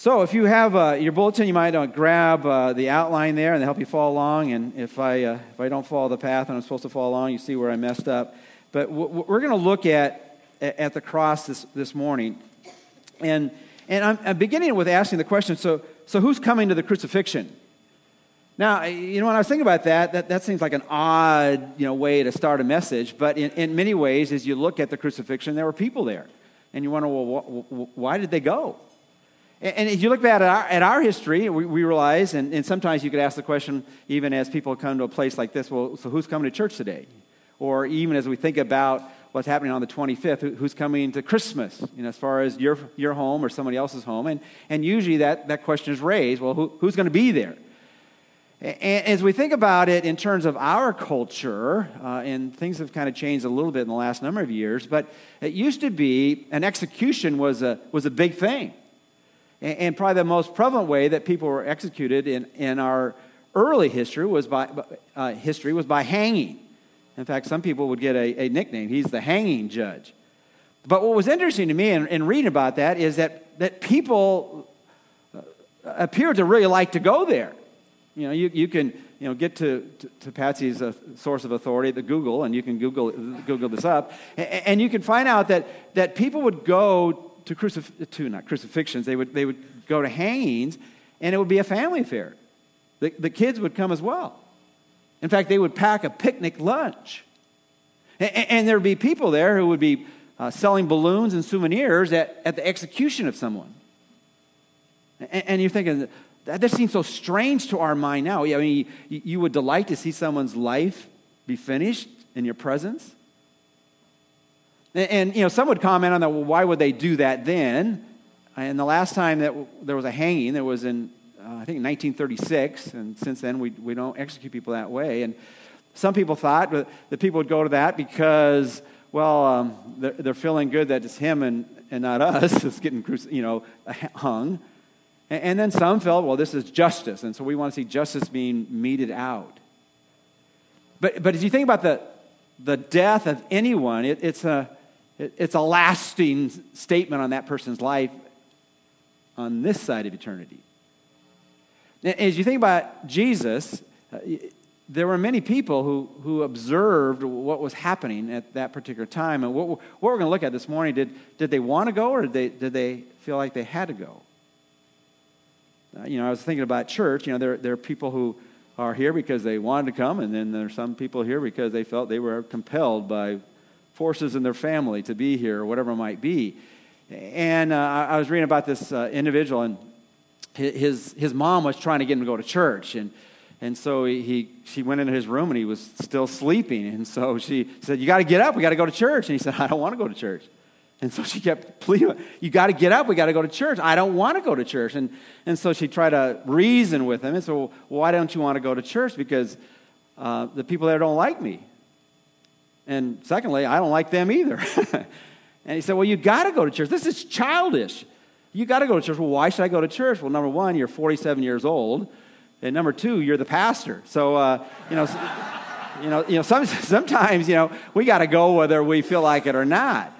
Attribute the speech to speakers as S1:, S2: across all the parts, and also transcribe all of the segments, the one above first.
S1: So, if you have uh, your bulletin, you might uh, grab uh, the outline there and help you follow along. And if I, uh, if I don't follow the path and I'm supposed to follow along, you see where I messed up. But w- we're going to look at, at the cross this, this morning. And, and I'm, I'm beginning with asking the question so, so, who's coming to the crucifixion? Now, you know, when I was thinking about that, that, that seems like an odd you know, way to start a message. But in, in many ways, as you look at the crucifixion, there were people there. And you wonder, well, wh- why did they go? And if you look back at our, at our history, we, we realize, and, and, sometimes you could ask the question, even as people come to a place like this, well, so who's coming to church today? Or even as we think about what's happening on the 25th, who's coming to Christmas, you know, as far as your, your home or somebody else's home. And, and usually that, that question is raised, well, who, who's going to be there? And as we think about it in terms of our culture, uh, and things have kind of changed a little bit in the last number of years, but it used to be an execution was a, was a big thing. And probably the most prevalent way that people were executed in, in our early history was by, uh, history was by hanging. In fact, some people would get a, a, nickname. He's the hanging judge. But what was interesting to me in, in reading about that is that, that people uh, appeared to really like to go there. You know, you, you can you know, get to, to, to Patsy's uh, source of authority, the Google, and you can Google, Google this up, and, and you can find out that, that people would go to, crucif- to not crucifixions, they would, they would go to hangings, and it would be a family affair. The, the kids would come as well. In fact, they would pack a picnic lunch. And, and there would be people there who would be uh, selling balloons and souvenirs at, at the execution of someone. And, and you're thinking, that, that seems so strange to our mind now. Yeah, I mean, you, you would delight to see someone's life be finished in your presence. And, you know, some would comment on that, well, why would they do that then? And the last time that there was a hanging, there was in, uh, I think, 1936, and since then we, we don't execute people that way. And some people thought that people would go to that because, well, um, they're, they're, feeling good that it's him and, and not us that's getting, you know, hung. And, and then some felt, well, this is justice, and so we want to see justice being meted out. But, but as you think about the, the death of anyone, it, it's a it's a lasting statement on that person's life on this side of eternity. As you think about Jesus, uh, there were many people who, who observed what was happening at that particular time. And what, what we're going to look at this morning did, did they want to go or did they, did they feel like they had to go? Uh, you know, I was thinking about church. You know, there, there are people who are here because they wanted to come, and then there are some people here because they felt they were compelled by forces in their family to be here or whatever it might be. And uh, I was reading about this uh, individual, and his, his mom was trying to get him to go to church. And, and so he, he, she went into his room and he was still sleeping. And so she said, You got to get up. We got to go to church. And he said, I don't want to go to church. And so she kept pleading, You got to get up. We got to go to church. I don't want to go to church. And, and so she tried to reason with him. And so, why don't you want to go to church? Because uh, the people there don't like me. And secondly, I don't like them either. and he said, Well, you got to go to church. This is childish. You got to go to church. Well, why should I go to church? Well, number one, you're 47 years old. And number two, you're the pastor. So, uh, you know, you know, you know some, sometimes, you know, we got to go whether we feel like it or not.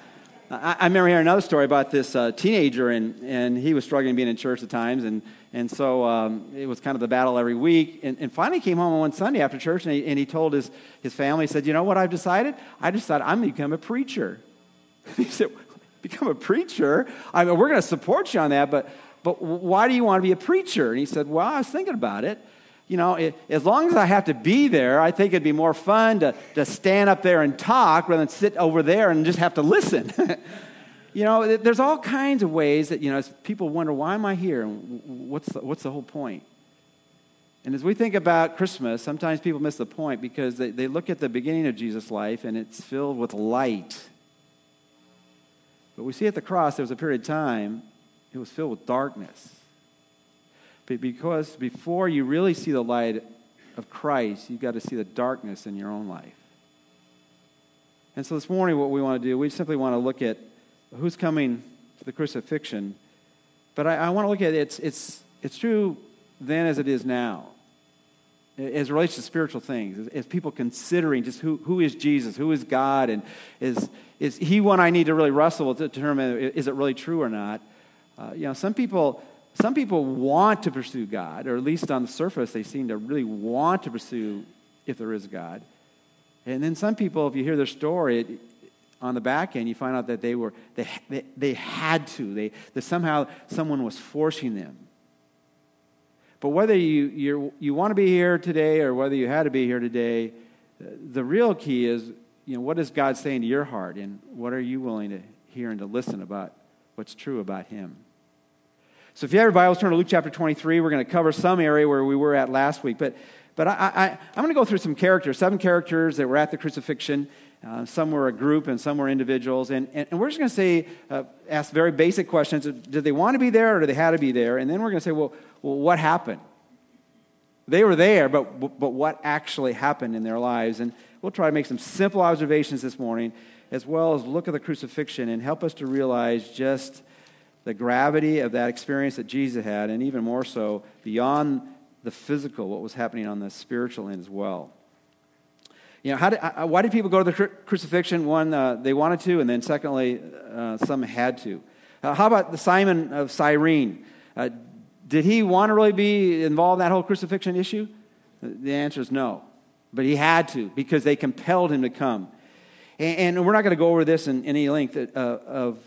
S1: I, I remember hearing another story about this uh, teenager, and, and he was struggling being in church at times. And and so um, it was kind of the battle every week. And, and finally came home on one Sunday after church and he, and he told his, his family, he said, You know what I've decided? I decided I'm going to become a preacher. he said, Become a preacher? I mean, we're going to support you on that, but, but why do you want to be a preacher? And he said, Well, I was thinking about it. You know, it, as long as I have to be there, I think it'd be more fun to, to stand up there and talk rather than sit over there and just have to listen. You know, there's all kinds of ways that, you know, people wonder, why am I here? What's the, what's the whole point? And as we think about Christmas, sometimes people miss the point because they, they look at the beginning of Jesus' life and it's filled with light. But we see at the cross, there was a period of time, it was filled with darkness. But because before you really see the light of Christ, you've got to see the darkness in your own life. And so this morning, what we want to do, we simply want to look at who's coming to the crucifixion. But I, I want to look at it. It's, it's, it's true then as it is now. As relates to spiritual things, as, as people considering just who, who is Jesus, who is God, and is, is he one I need to really wrestle with to determine is it really true or not? Uh, you know, some people some people want to pursue God, or at least on the surface, they seem to really want to pursue if there is God. And then some people, if you hear their story, it, on the back end, you find out that they were they, they, they had to. They, that somehow someone was forcing them. But whether you, you you want to be here today or whether you had to be here today, the real key is, you know, what is God saying to your heart and what are you willing to hear and to listen about what's true about Him? So if you have your Bibles, turn to Luke chapter 23. We're going to cover some area where we were at last week. But, but I, I, I'm going to go through some characters, seven characters that were at the crucifixion. Uh, some were a group and some were individuals. And, and, and we're just going to say, uh, ask very basic questions. Did they want to be there or did they have to be there? And then we're going to say, well, well, what happened? They were there, but, but what actually happened in their lives? And we'll try to make some simple observations this morning, as well as look at the crucifixion and help us to realize just the gravity of that experience that Jesus had, and even more so, beyond the physical, what was happening on the spiritual end as well. You know, how did, uh, why did people go to the cru- crucifixion? One, uh, they wanted to, and then secondly, uh, some had to. Uh, how about the Simon of Cyrene? Uh, did he want to really be involved in that whole crucifixion issue? The answer is no. But he had to because they compelled him to come. And, and we're not going to go over this in any length of, uh, of,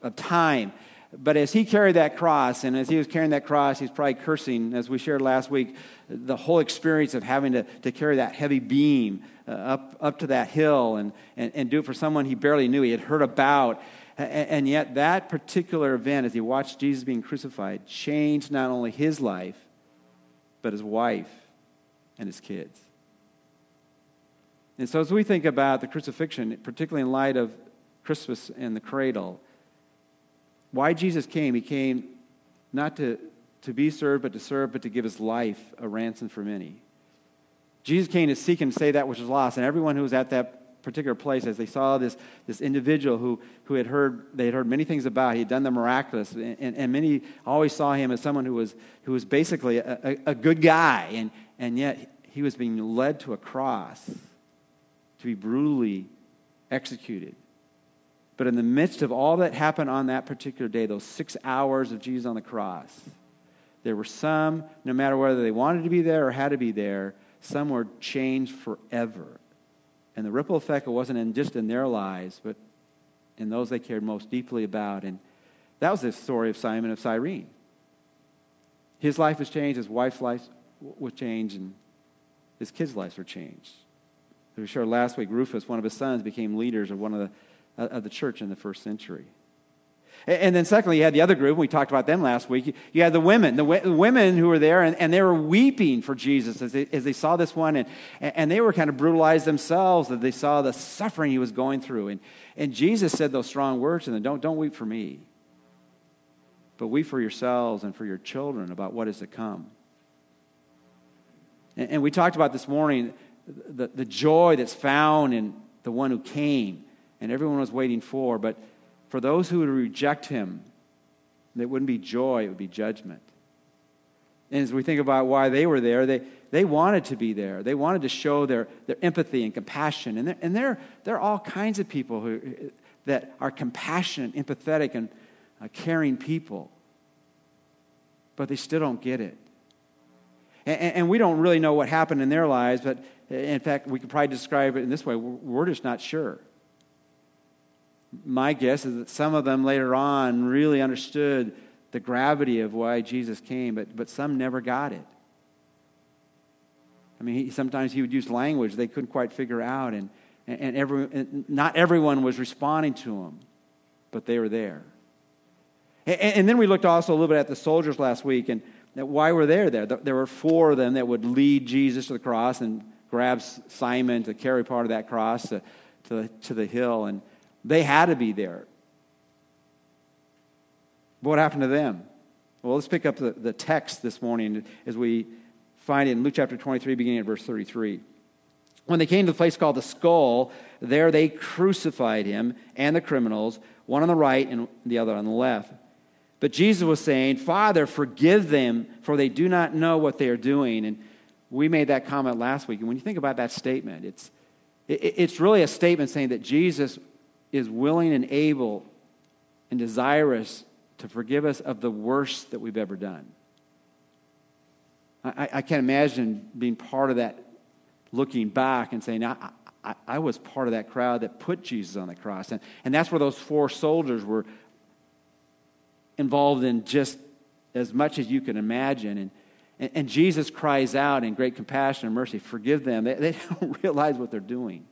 S1: of time. But as he carried that cross, and as he was carrying that cross, he's probably cursing, as we shared last week, the whole experience of having to, to carry that heavy beam uh, up, up to that hill and, and, and do it for someone he barely knew, he had heard about. And, and yet, that particular event, as he watched Jesus being crucified, changed not only his life, but his wife and his kids. And so, as we think about the crucifixion, particularly in light of Christmas and the cradle, why Jesus came, he came not to, to be served, but to serve, but to give his life a ransom for many. Jesus came to seek and save that which was lost. And everyone who was at that particular place, as they saw this, this individual who, who had heard, they had heard many things about, he had done the miraculous, and, and, and many always saw him as someone who was, who was basically a, a, a good guy, and, and yet he was being led to a cross to be brutally executed. But in the midst of all that happened on that particular day, those six hours of Jesus on the cross, there were some, no matter whether they wanted to be there or had to be there, some were changed forever. And the ripple effect wasn't in just in their lives, but in those they cared most deeply about. And that was the story of Simon of Cyrene. His life was changed, his wife's life was changed, and his kids' lives were changed. As we shared last week, Rufus, one of his sons, became leaders of one of the of the church in the first century. And then, secondly, you had the other group. We talked about them last week. You had the women, the, women who were there, and, and, they were weeping for Jesus as they, as they saw this one. And, and they were kind of brutalized themselves that they saw the suffering he was going through. And, and Jesus said those strong words to them don't, don't weep for me, but weep for yourselves and for your children about what is to come. And, and we talked about this morning the, the joy that's found in the one who came and everyone was waiting for. But for those who would reject him, it wouldn't be joy, it would be judgment. And as we think about why they were there, they, they wanted to be there. They wanted to show their, their empathy and compassion. And, they're, and they're, they're all kinds of people who, that are compassionate, empathetic, and uh, caring people. But they still don't get it. And, and, we don't really know what happened in their lives, but in fact, we could probably describe it in this way we're just not sure my guess is that some of them later on really understood the gravity of why Jesus came, but, but some never got it. I mean, he, sometimes he would use language they couldn't quite figure out, and, and, every, and not everyone was responding to him, but they were there. And, and, then we looked also a little bit at the soldiers last week, and why were they there? There were four of them that would lead Jesus to the cross and grab Simon to carry part of that cross to, to, to the hill. And, they had to be there. But what happened to them? Well, let's pick up the, the text this morning as we find it in Luke chapter 23, beginning at verse 33. When they came to the place called the skull, there they crucified him and the criminals, one on the right and the other on the left. But Jesus was saying, Father, forgive them, for they do not know what they are doing. And we made that comment last week. And when you think about that statement, it's, it's really a statement saying that Jesus is willing and able and desirous to forgive us of the worst that we've ever done. I, I can't imagine being part of that, looking back and saying, I, I, I, was part of that crowd that put Jesus on the cross. And, and that's where those four soldiers were involved in just as much as you can imagine. And, and, and Jesus cries out in great compassion and mercy, Forgive them. They, they don't realize what they're doing.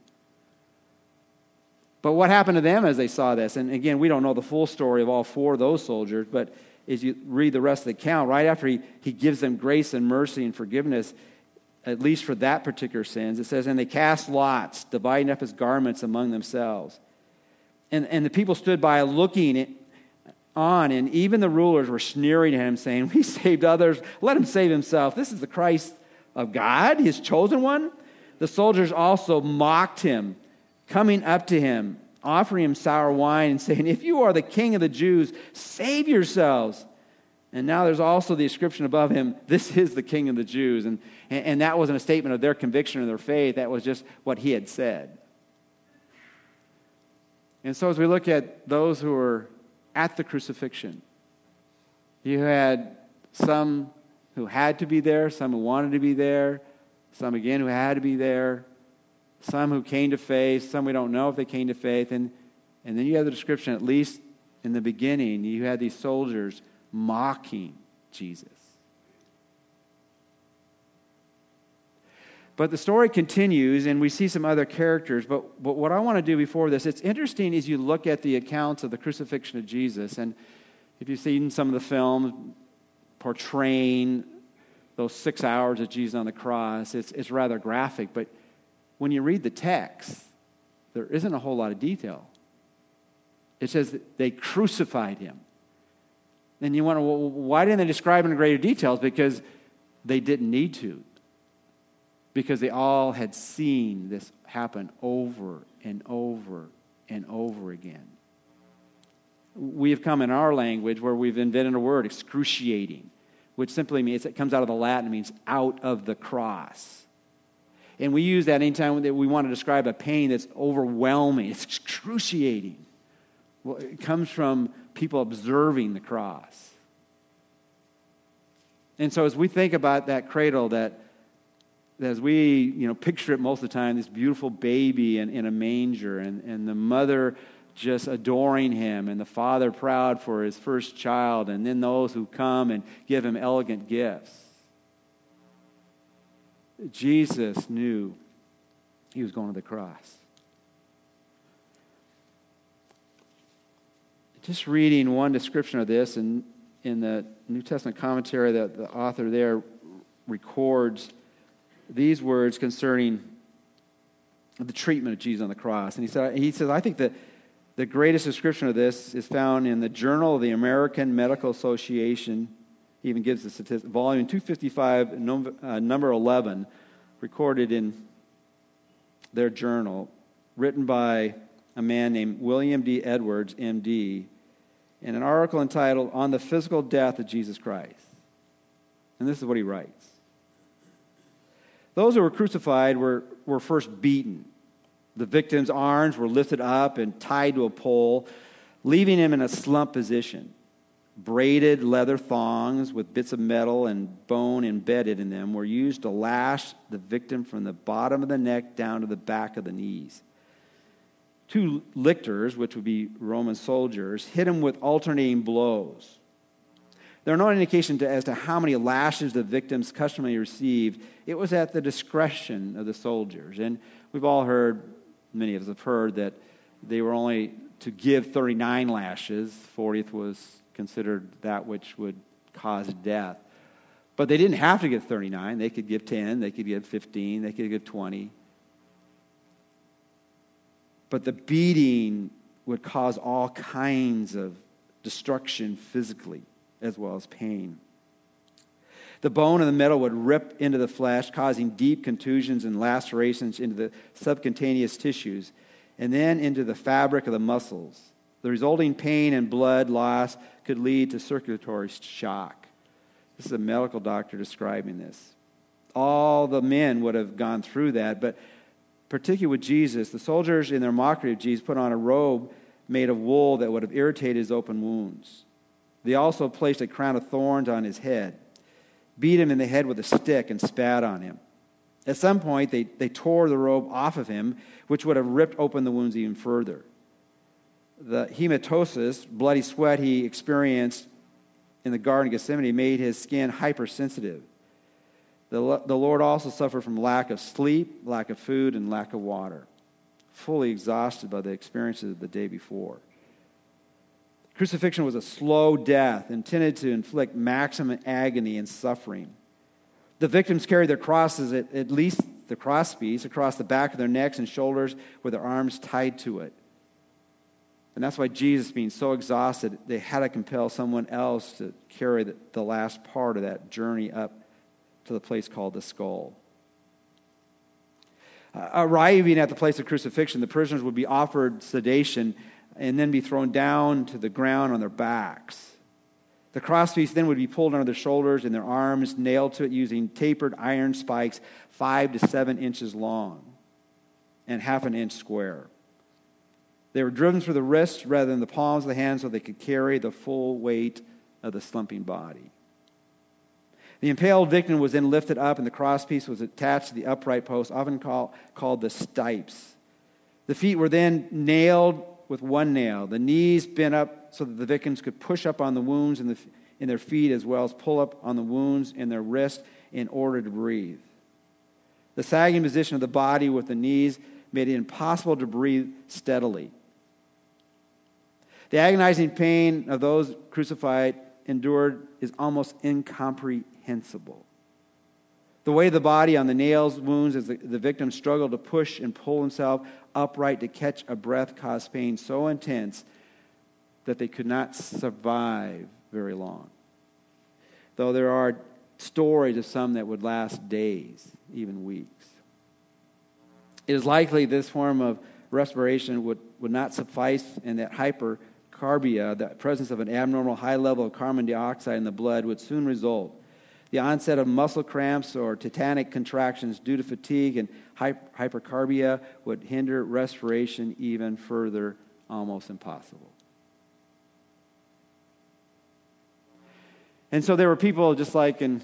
S1: But what happened to them as they saw this? And again, we don't know the full story of all four of those soldiers, but as you read the rest of the account, right after he, he gives them grace and mercy and forgiveness, at least for that particular sins, it says, And they cast lots, dividing up his garments among themselves. And, and the people stood by looking on, and even the rulers were sneering at him, saying, We saved others, let him save himself. This is the Christ of God, his chosen one. The soldiers also mocked him coming up to him, offering him sour wine, and saying, If you are the king of the Jews, save yourselves. And now there's also the inscription above him, This is the king of the Jews. And, and that wasn't a statement of their conviction or their faith, that was just what he had said. And so as we look at those who were at the crucifixion, you had some who had to be there, some who wanted to be there, some again who had to be there some who came to faith, some we don't know if they came to faith. And, and then you have the description, at least in the beginning, you had these soldiers mocking Jesus. But the story continues, and we see some other characters. But, but what I want to do before this, it's interesting as you look at the accounts of the crucifixion of Jesus. And if you've seen some of the films portraying those six hours of Jesus on the cross, it's, it's rather graphic. But when you read the text, there isn't a whole lot of detail. It says they crucified him. Then you wonder, well, why didn't they describe in greater details? Because they didn't need to. Because they all had seen this happen over and over and over again. We have come in our language where we've invented a word, excruciating, which simply means it comes out of the Latin, means out of the cross. And we use that anytime that we want to describe a pain that's overwhelming, it's excruciating. Well, it comes from people observing the cross. And so as we think about that cradle, that as we you know, picture it most of the time, this beautiful baby in, in a manger, and, and the mother just adoring him, and the father proud for his first child, and then those who come and give him elegant gifts. Jesus knew he was going to the cross. Just reading one description of this, and in the New Testament commentary that the author there records these words concerning the treatment of Jesus on the cross. And he, said, he says, I think that the greatest description of this is found in the Journal of the American Medical Association even gives the statistic. Volume 255, number, uh, number 11, recorded in their journal, written by a man named William D. Edwards, MD, in an article entitled On the Physical Death of Jesus Christ. And this is what he writes Those who were crucified were, were first beaten. The victim's arms were lifted up and tied to a pole, leaving him in a slump position. Braided leather thongs with bits of metal and bone embedded in them were used to lash the victim from the bottom of the neck down to the back of the knees. Two lictors, which would be Roman soldiers, hit him with alternating blows. There are no indication as to how many lashes the victims customarily received. It was at the discretion of the soldiers. And we've all heard, many of us have heard, that they were only to give 39 lashes. 40th was considered that which would cause death. But they didn't have to give 39. They could give 10, they could give 15, they could give 20. But the beating would cause all kinds of destruction physically as well as pain. The bone and the metal would rip into the flesh, causing deep contusions and lacerations into the subcutaneous tissues and then into the fabric of the muscles. The resulting pain and blood loss could lead to circulatory shock. This is a medical doctor describing this. All the men would have gone through that, but particularly with Jesus, the soldiers in their mockery of Jesus put on a robe made of wool that would have irritated his open wounds. They also placed a crown of thorns on his head, beat him in the head with a stick, and spat on him. At some point, they, they tore the robe off of him, which would have ripped open the wounds even further. The hematidrosis, bloody sweat he experienced in the Garden of Gethsemane, made his skin hypersensitive. The, the Lord also suffered from lack of sleep, lack of food, and lack of water, fully exhausted by the experiences of the day before. Crucifixion was a slow death intended to inflict maximum agony and suffering. The victims carried their crosses, at, at least the crosspiece, across the back of their necks and shoulders with their arms tied to it. And that's why Jesus, being so exhausted, they had to compel someone else to carry the, the last part of that journey up to the place called the skull. Uh, arriving at the place of crucifixion, the prisoners would be offered sedation and then be thrown down to the ground on their backs. The crosspiece then would be pulled under their shoulders and their arms nailed to it using tapered iron spikes five to seven inches long and half an inch square. They were driven through the wrists rather than the palms of the hands so they could carry the full weight of the slumping body. The impaled victim was then lifted up, and the crosspiece was attached to the upright post, often call, called the stipes. The feet were then nailed with one nail, the knees bent up so that the victims could push up on the wounds in, the, in their feet as well as pull up on the wounds in their wrist in order to breathe. The sagging position of the body with the knees made it impossible to breathe steadily. The agonizing pain of those crucified endured is almost incomprehensible. The way the body on the nails wounds as the, the victim struggled to push and pull himself upright to catch a breath caused pain so intense that they could not survive very long. Though there are stories of some that would last days, even weeks. It is likely this form of respiration would, would not suffice and that hypercarbia, the presence of an abnormal high level of carbon dioxide in the blood, would soon result. The onset of muscle cramps or tetanic contractions due to fatigue and hypercarbia would hinder respiration even further, almost impossible. And so there were people just like in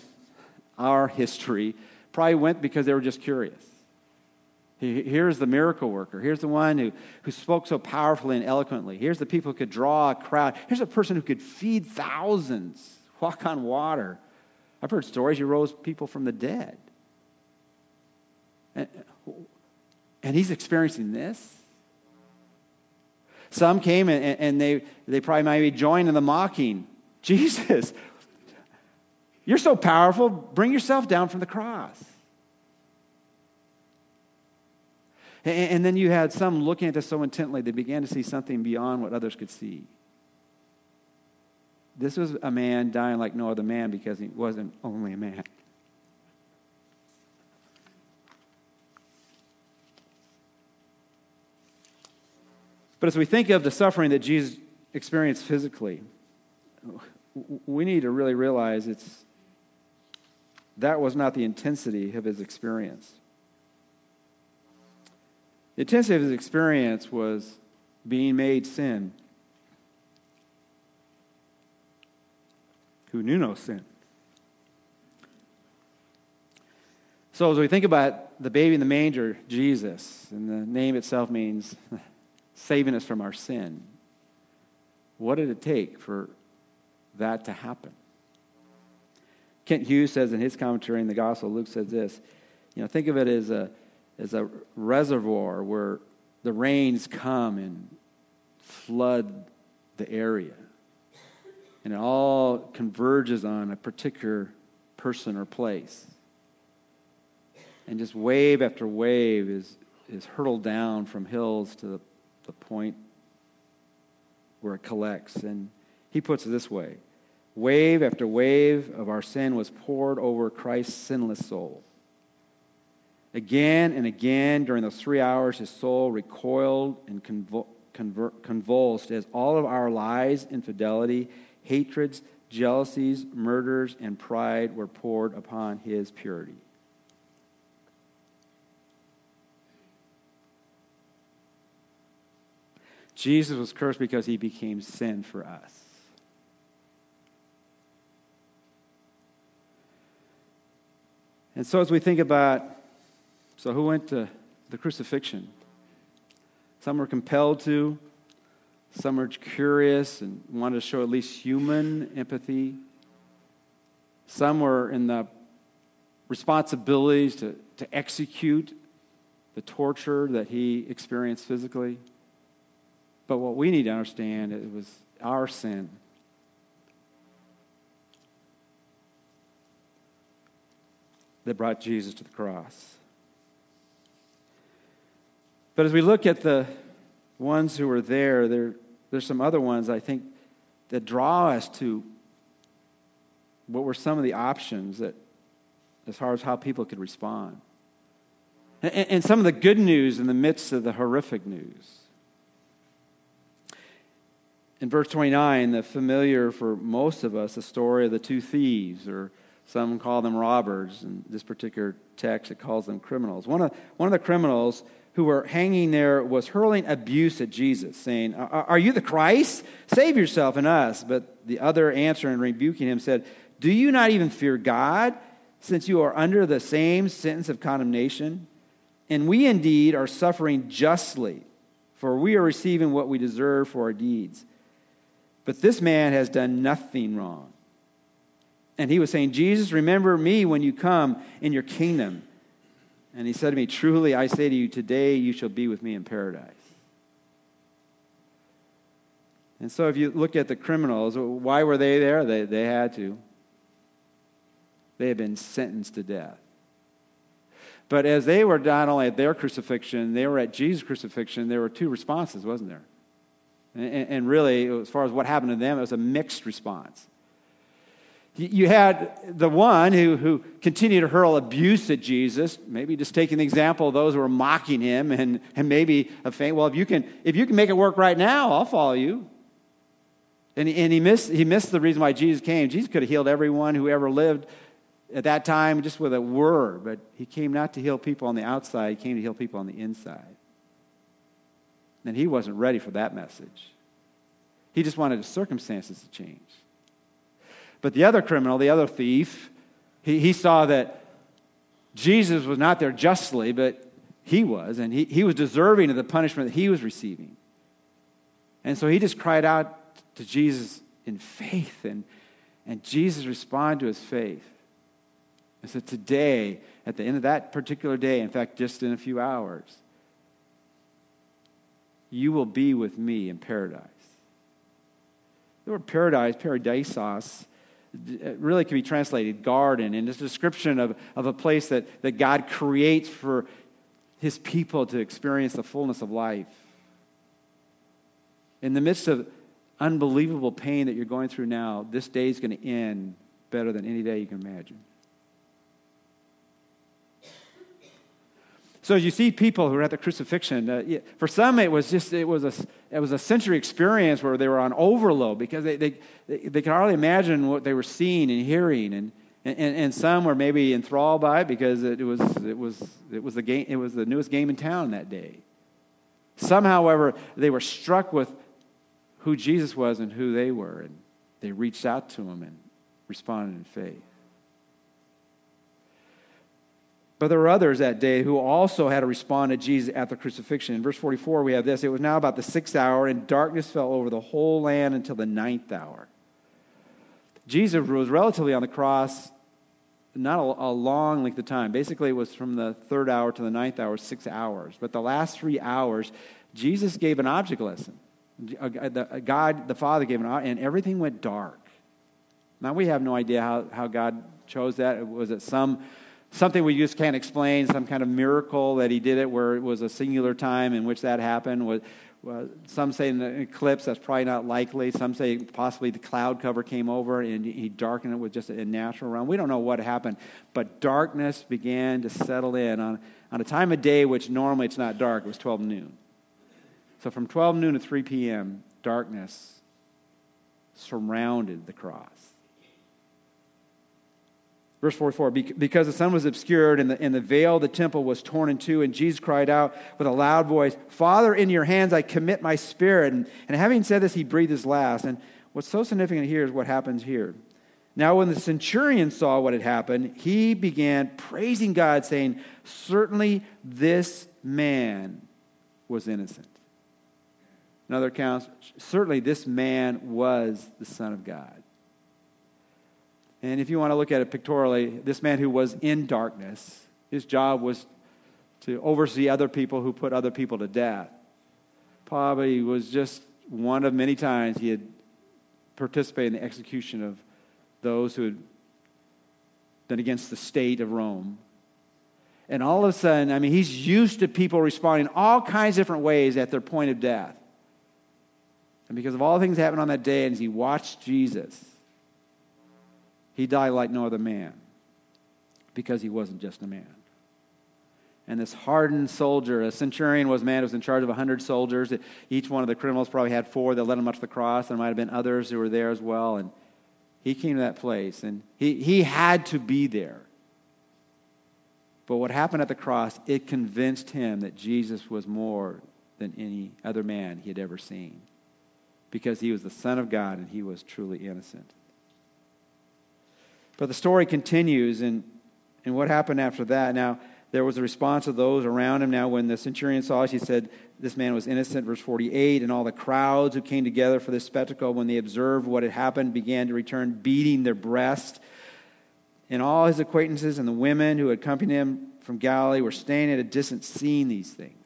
S1: our history, probably went because they were just curious. Here's the miracle worker. Here's the one who, who spoke so powerfully and eloquently. Here's the people who could draw a crowd. Here's a person who could feed thousands, walk on water. I've heard stories he rose people from the dead. And, and he's experiencing this. Some came and, and they, they probably maybe joined in the mocking. Jesus, you're so powerful, bring yourself down from the cross. And, then you had some looking at this so intently, they began to see something beyond what others could see. This was a man dying like no other man because he wasn't only a man. But as we think of the suffering that Jesus experienced physically, we need to really realize it's that was not the intensity of his experience. The intensity of his experience was being made sin, who knew no sin. So, as we think about the baby in the manger, Jesus, and the name itself means saving us from our sin, what did it take for that to happen? Kent Hughes says in his commentary in the Gospel, Luke says this, you know, think of it as a, as a reservoir where the rains come and flood the area. And it all converges on a particular person or place. And just wave after wave is, is hurtled down from hills to the, the point where it collects. And he puts it this way Wave after wave of our sin was poured over Christ's sinless soul. Again and again during those three hours, his soul recoiled and convulsed as all of our lies, infidelity, hatreds, jealousies, murders, and pride were poured upon his purity. Jesus was cursed because he became sin for us. And so, as we think about so who went to the crucifixion? Some were compelled to, some were curious and wanted to show at least human empathy. Some were in the responsibilities to, to execute the torture that he experienced physically. But what we need to understand it was our sin. That brought Jesus to the cross. But as we look at the ones who were there, there there's some other ones I think that draw us to what were some of the options that, as far as how people could respond. And, and some of the good news in the midst of the horrific news. In verse 29, the familiar for most of us, the story of the two thieves, or some call them robbers. In this particular text, it calls them criminals. One of, one of the criminals who were hanging there was hurling abuse at Jesus, saying, Are you the Christ? Save yourself and us. But the other answering, rebuking him, said, Do you not even fear God, since you are under the same sentence of condemnation? And we indeed are suffering justly, for we are receiving what we deserve for our deeds. But this man has done nothing wrong. And he was saying, Jesus, remember me when you come in your kingdom. And he said to me, Truly I say to you, today you shall be with me in paradise. And so if you look at the criminals, why were they there? They, they had to. They had been sentenced to death. But as they were not only at their crucifixion, they were at Jesus' crucifixion, there were two responses, wasn't there? And, and really, as far as what happened to them, it was a mixed response. You had the one who, who continued to hurl abuse at Jesus, maybe just taking the example of those who were mocking him and, and maybe a faint, well, if you, can, if you can make it work right now, I'll follow you. And, and he, missed, he missed the reason why Jesus came. Jesus could have healed everyone who ever lived at that time just with a word, but he came not to heal people on the outside, he came to heal people on the inside. And he wasn't ready for that message. He just wanted the circumstances to change. But the other criminal, the other thief, he, he saw that Jesus was not there justly, but he was, and he, he was deserving of the punishment that he was receiving. And so he just cried out to Jesus in faith, and, and Jesus responded to his faith. And so today, at the end of that particular day, in fact, just in a few hours, you will be with me in paradise. The word paradise, paradisos, Uh, really can be translated garden, and it's a description of, of a place that, that God creates for his people to experience the fullness of life. In the midst of unbelievable pain that you're going through now, this day is going to end better than any day you can imagine. So you see people who are at the crucifixion, uh, for some it was just it was a it was a sensory experience where they were on overload because they they, they could hardly imagine what they were seeing and hearing, and, and, and some were maybe enthralled by it because it was it was it was the game it was the newest game in town that day. Some, however, they were struck with who Jesus was and who they were, and they reached out to him and responded in faith. But there were others that day who also had to respond to Jesus at the crucifixion. In verse 44, we have this It was now about the sixth hour, and darkness fell over the whole land until the ninth hour. Jesus was relatively on the cross not a, a, long length of time. Basically, it was from the third hour to the ninth hour, six hours. But the last three hours, Jesus gave an object lesson. God, the Father, gave an and everything went dark. Now, we have no idea how, how God chose that. Was it some something we just can't explain, some kind of miracle that he did it where it was a singular time in which that happened. Was, some say an eclipse, that's probably not likely. Some say possibly the cloud cover came over and he darkened it with just a natural realm. We don't know what happened, but darkness began to settle in on, on a time of day which normally it's not dark. It was 12 noon. So from 12 noon to 3 p.m., darkness surrounded the cross. Verse 44 Because the sun was obscured and the, and the veil of the temple was torn in two, and Jesus cried out with a loud voice, Father, in your hands I commit my spirit. And, and having said this, he breathed his last. And what's so significant here is what happens here. Now, when the centurion saw what had happened, he began praising God, saying, Certainly this man was innocent. In other accounts, certainly this man was the Son of God. And if you want to look at it pictorially, this man who was in darkness, his job was to oversee other people who put other people to death. Probably was just one of many times he had participated in the execution of those who had been against the state of Rome. And all of a sudden, I mean, he's used to people responding all kinds of different ways at their point of death. And because of all the things that happened on that day, and as he watched Jesus, he died like no other man because he wasn't just a man. And this hardened soldier, a centurion was a man who was in charge of 100 soldiers. Each one of the criminals probably had four that led him up to the cross. There might have been others who were there as well. And he came to that place, and he, he had to be there. But what happened at the cross, it convinced him that Jesus was more than any other man he had ever seen because he was the Son of God and he was truly innocent. But the story continues, and, and what happened after that? Now, there was a response of those around him. Now, when the centurion saw us, he said, This man was innocent. Verse 48 And all the crowds who came together for this spectacle, when they observed what had happened, began to return, beating their breast. And all his acquaintances and the women who had accompanied him from Galilee were staying at a distance, seeing these things.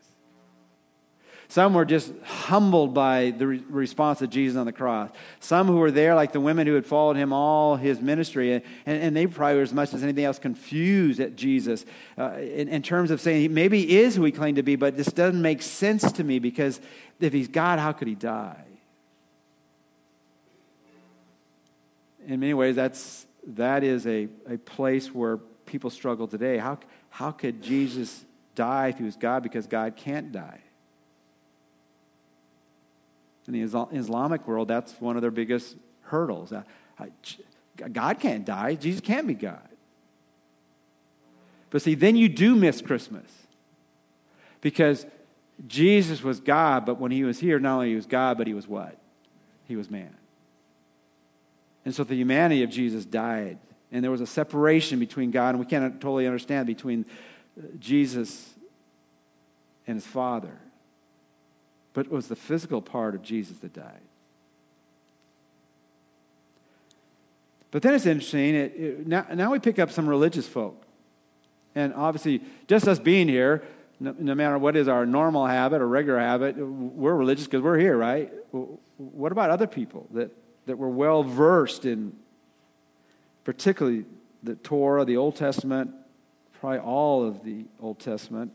S1: Some were just humbled by the re- response of Jesus on the cross. Some who were there, like the women who had followed him all his ministry, and, and they probably were as much as anything else confused at Jesus uh, in, in terms of saying maybe he is who he claimed to be, but this doesn't make sense to me because if he's God, how could he die? In many ways, that's, that is a, a place where people struggle today. How, how could Jesus die if he was God? Because God can't die. In the Islamic world, that's one of their biggest hurdles. Uh, God can't die, Jesus can't be God. But see, then you do miss Christmas. Because Jesus was God, but when he was here, not only he was God, but he was what? He was man. And so the humanity of Jesus died. And there was a separation between God, and we can't totally understand between uh, Jesus and his Father but it was the physical part of Jesus that died. But then it's interesting. It, it, now, now we pick up some religious folk. And obviously, just us being here, no, no matter what is our normal habit or regular habit, we're religious because we're here, right? What about other people that, that were well versed in, particularly the Torah, the Old Testament, probably all of the Old Testament?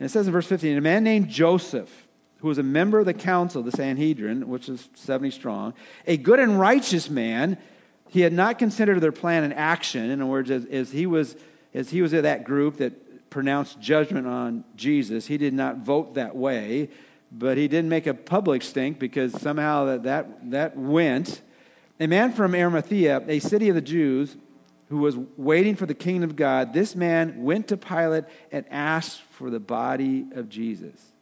S1: And it says in verse 15 a man named Joseph who was a member of the council, the Sanhedrin, which is 70 strong, a good and righteous man, he had not considered their plan and action. In other words, as, as, he was, as he was in that group that pronounced judgment on Jesus, he did not vote that way, but he didn't make a public stink because somehow that, that, that went. A man from Arimathea, a city of the Jews, who was waiting for the kingdom of God, this man went to Pilate and asked for the body of Jesus.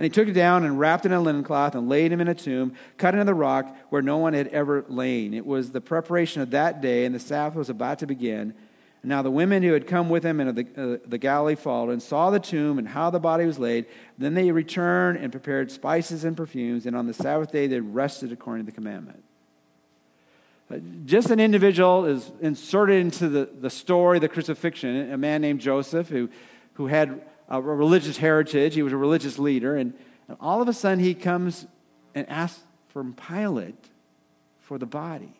S1: And he took it down and wrapped it in a linen cloth and laid him in a tomb cut into the rock where no one had ever lain. It was the preparation of that day, and the Sabbath was about to begin. Now the women who had come with him into the, uh, the Galilee followed and saw the tomb and how the body was laid. Then they returned and prepared spices and perfumes, and on the Sabbath day they rested according to the commandment. Uh, just an individual is inserted into the, the story, the crucifixion, a man named Joseph who, who had a religious heritage. He was a religious leader. And, and all of a sudden, he comes and asks from Pilate for the body.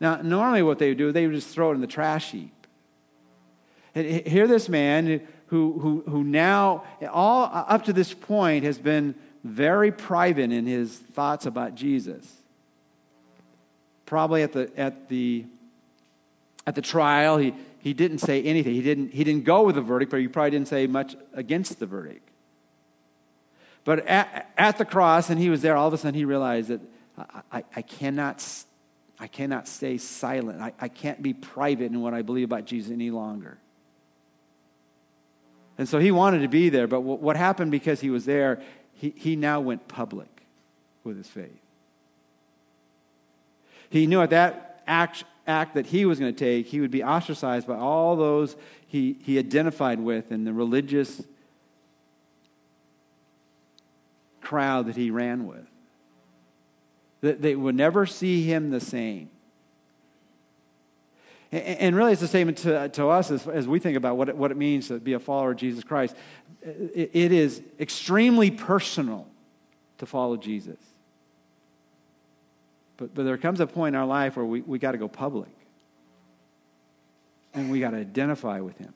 S1: Now, normally what they would do, they would just throw it in the trash heap. And here, this man who, who, who now, all up to this point, has been very private in his thoughts about Jesus. Probably at the, at the, at the trial, he, he didn't say anything. He didn't, he didn't go with the verdict, but he probably didn't say much against the verdict. But at, at the cross, and he was there, all of a sudden he realized that I, I, I cannot, I cannot stay silent. I, I can't be private in what I believe about Jesus any longer. And so he wanted to be there, but what happened because he was there, he, he now went public with his faith. He knew at that act, act that he was going to take, he would be ostracized by all those he, he identified with and the religious crowd that he ran with. That they would never see him the same. And really, it's a statement to, to us as, as we think about what it, what it means to be a follower of Jesus Christ. It, it is extremely personal to follow Jesus. But, but there comes a point in our life where we, we got to go public. And we got to identify with him,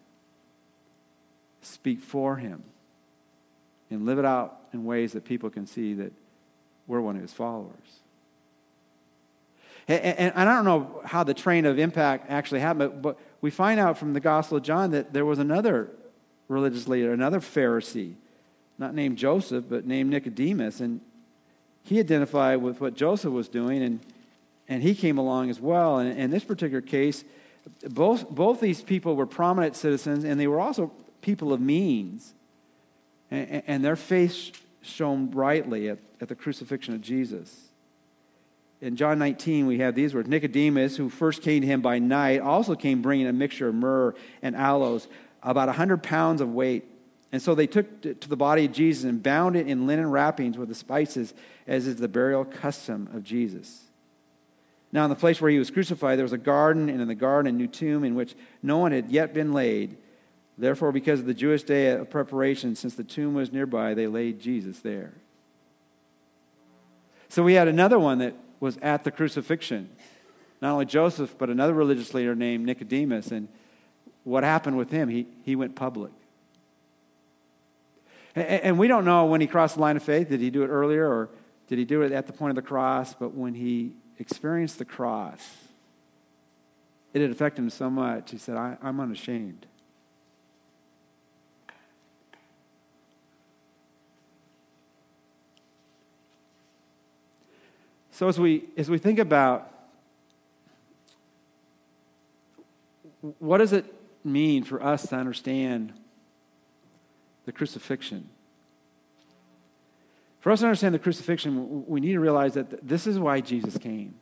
S1: speak for him, and live it out in ways that people can see that we're one of his followers. And, and, I don't know how the train of impact actually happened, but we find out from the Gospel of John that there was another religious leader, another Pharisee, not named Joseph, but named Nicodemus. And he identified with what Joseph was doing, and, and he came along as well. And in this particular case, both, both these people were prominent citizens, and they were also people of means. And, and their faith shone brightly at, at the crucifixion of Jesus in John 19, we have these words Nicodemus, who first came to him by night, also came bringing a mixture of myrrh and aloes, about 100 pounds of weight. And so they took to the body of Jesus and bound it in linen wrappings with the spices, as is the burial custom of Jesus. Now, in the place where he was crucified, there was a garden, and in the garden, a new tomb in which no one had yet been laid. Therefore, because of the Jewish day of preparation, since the tomb was nearby, they laid Jesus there. So we had another one that was at the crucifixion. Not only Joseph, but another religious leader named Nicodemus. And what happened with him? He, he went public. And, we don't know when he crossed the line of faith. Did he do it earlier or did he do it at the point of the cross? But when he experienced the cross, it had affected him so much, he said, I, I'm unashamed. So as we as we think about what does it mean for us to understand the crucifixion? For us to understand the crucifixion, we need to realize that this is why Jesus came.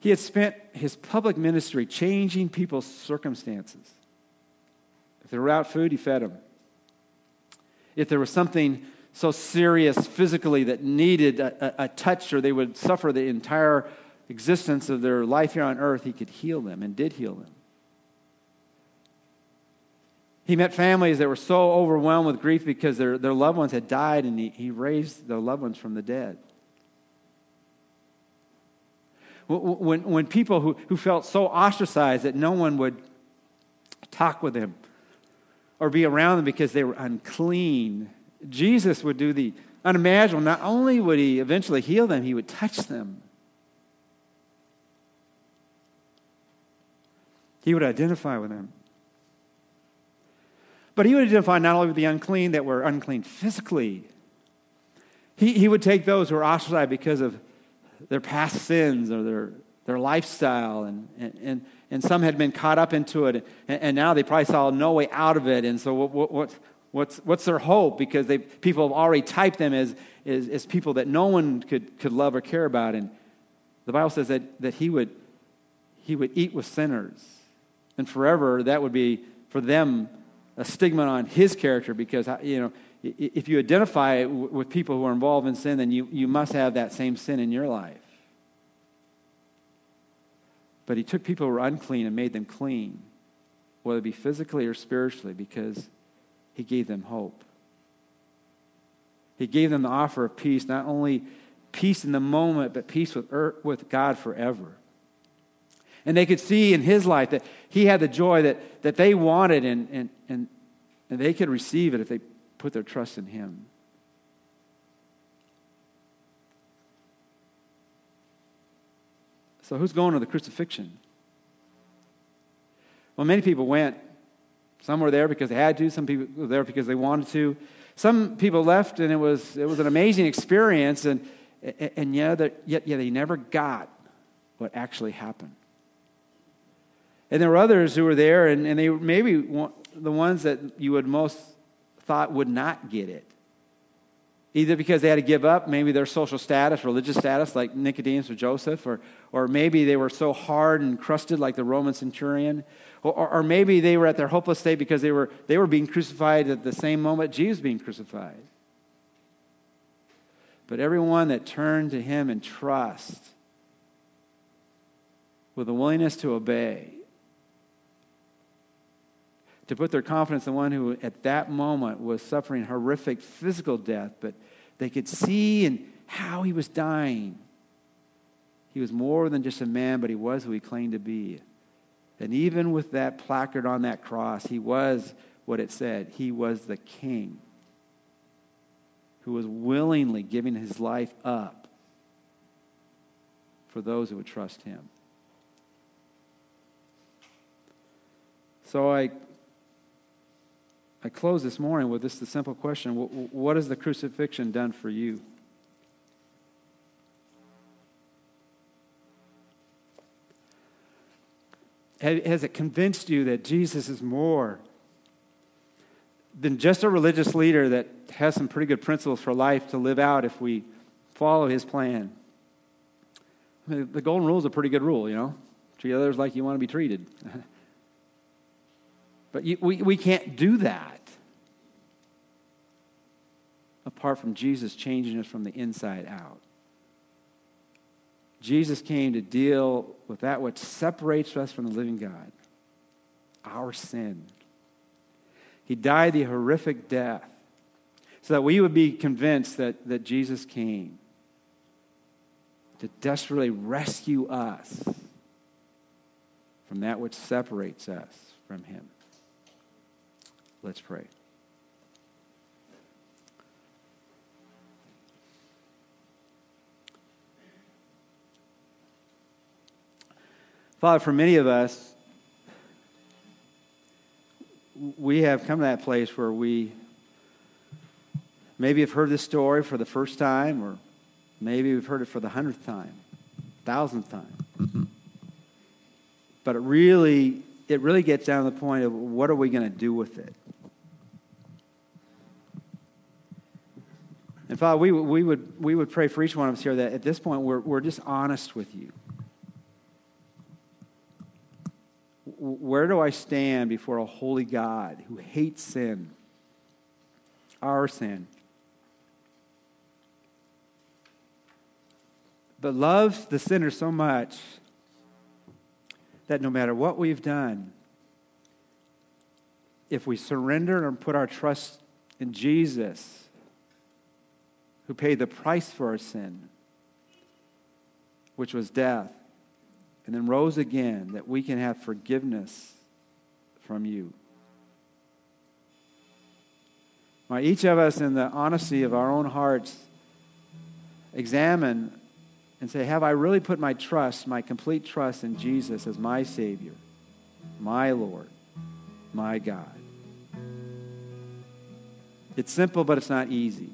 S1: He had spent his public ministry changing people's circumstances. If they were out food, he fed them. If there was something so serious physically that needed a, a, a, touch or they would suffer the entire existence of their life here on earth, he could heal them and did heal them. He met families that were so overwhelmed with grief because their, their loved ones had died and he, he raised their loved ones from the dead. When, when people who, who felt so ostracized that no one would talk with them or be around them because they were unclean Jesus would do the unimaginable. Not only would he eventually heal them, he would touch them. He would identify with them. But he would identify not only with the unclean that were unclean physically, he, he would take those who were ostracized because of their past sins or their, their lifestyle, and, and, and, some had been caught up into it, and, and now they probably saw no way out of it. And so, what, what, What's, what's their hope? Because they, people have already typed them as, as, as people that no one could, could love or care about. And the Bible says that, that he, would, he would eat with sinners. And forever, that would be for them a stigma on his character because, you know, if you identify with people who are involved in sin, then you, you must have that same sin in your life. But he took people who were unclean and made them clean, whether it be physically or spiritually, because he gave them hope. He gave them the offer of peace, not only peace in the moment, but peace with, with God forever. And they could see in his life that he had the joy that, that they wanted, and, and, and, and they could receive it if they put their trust in him. So, who's going to the crucifixion? Well, many people went some were there because they had to, some people were there because they wanted to. Some people left and it was, it was an amazing experience, and, and yet, yet, yet they never got what actually happened. And there were others who were there, and, and they maybe the ones that you would most thought would not get it. Either because they had to give up maybe their social status, religious status, like Nicodemus or Joseph, or, or maybe they were so hard and crusted like the Roman centurion, or, or, or maybe they were at their hopeless state because they were, they were being crucified at the same moment Jesus being crucified. But everyone that turned to him in trust, with a willingness to obey, to put their confidence in one who at that moment was suffering horrific physical death, but they could see and how he was dying. He was more than just a man, but he was who he claimed to be. And even with that placard on that cross, he was what it said. He was the king who was willingly giving his life up for those who would trust him. So I I close this morning with this the simple question What has the crucifixion done for you? Has it convinced you that Jesus is more than just a religious leader that has some pretty good principles for life to live out if we follow his plan? I mean, the golden rule is a pretty good rule, you know? Treat others like you want to be treated. But you, we, we can't do that apart from Jesus changing us from the inside out. Jesus came to deal with that which separates us from the living God our sin. He died the horrific death so that we would be convinced that, that Jesus came to desperately rescue us from that which separates us from Him. Let's pray. Father, for many of us, we have come to that place where we maybe have heard this story for the first time, or maybe we've heard it for the hundredth time, thousandth time. Mm-hmm. But it really, it really gets down to the point of what are we going to do with it? And Father, we, we, would, we would pray for each one of us here that at this point we're, we're just honest with you. Where do I stand before a holy God who hates sin, our sin, but loves the sinner so much that no matter what we've done, if we surrender and put our trust in Jesus, who paid the price for our sin, which was death, and then rose again, that we can have forgiveness from you. Might each of us, in the honesty of our own hearts, examine and say, Have I really put my trust, my complete trust in Jesus as my Savior, my Lord, my God? It's simple, but it's not easy.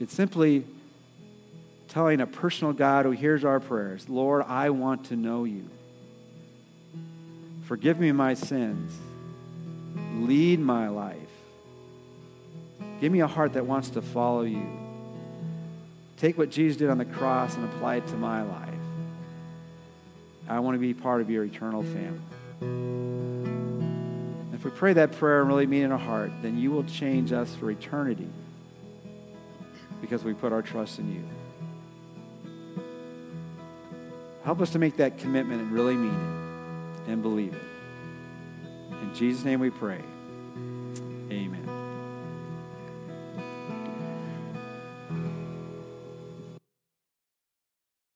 S1: It's simply telling a personal God who hears our prayers, Lord, I want to know you. Forgive me my sins. Lead my life. Give me a heart that wants to follow you. Take what Jesus did on the cross and apply it to my life. I want to be part of your eternal family. If we pray that prayer and really mean it in our heart, then you will change us for eternity because we put our trust in you. Help us to make that commitment and really mean it and believe it. In Jesus' name we pray. Amen.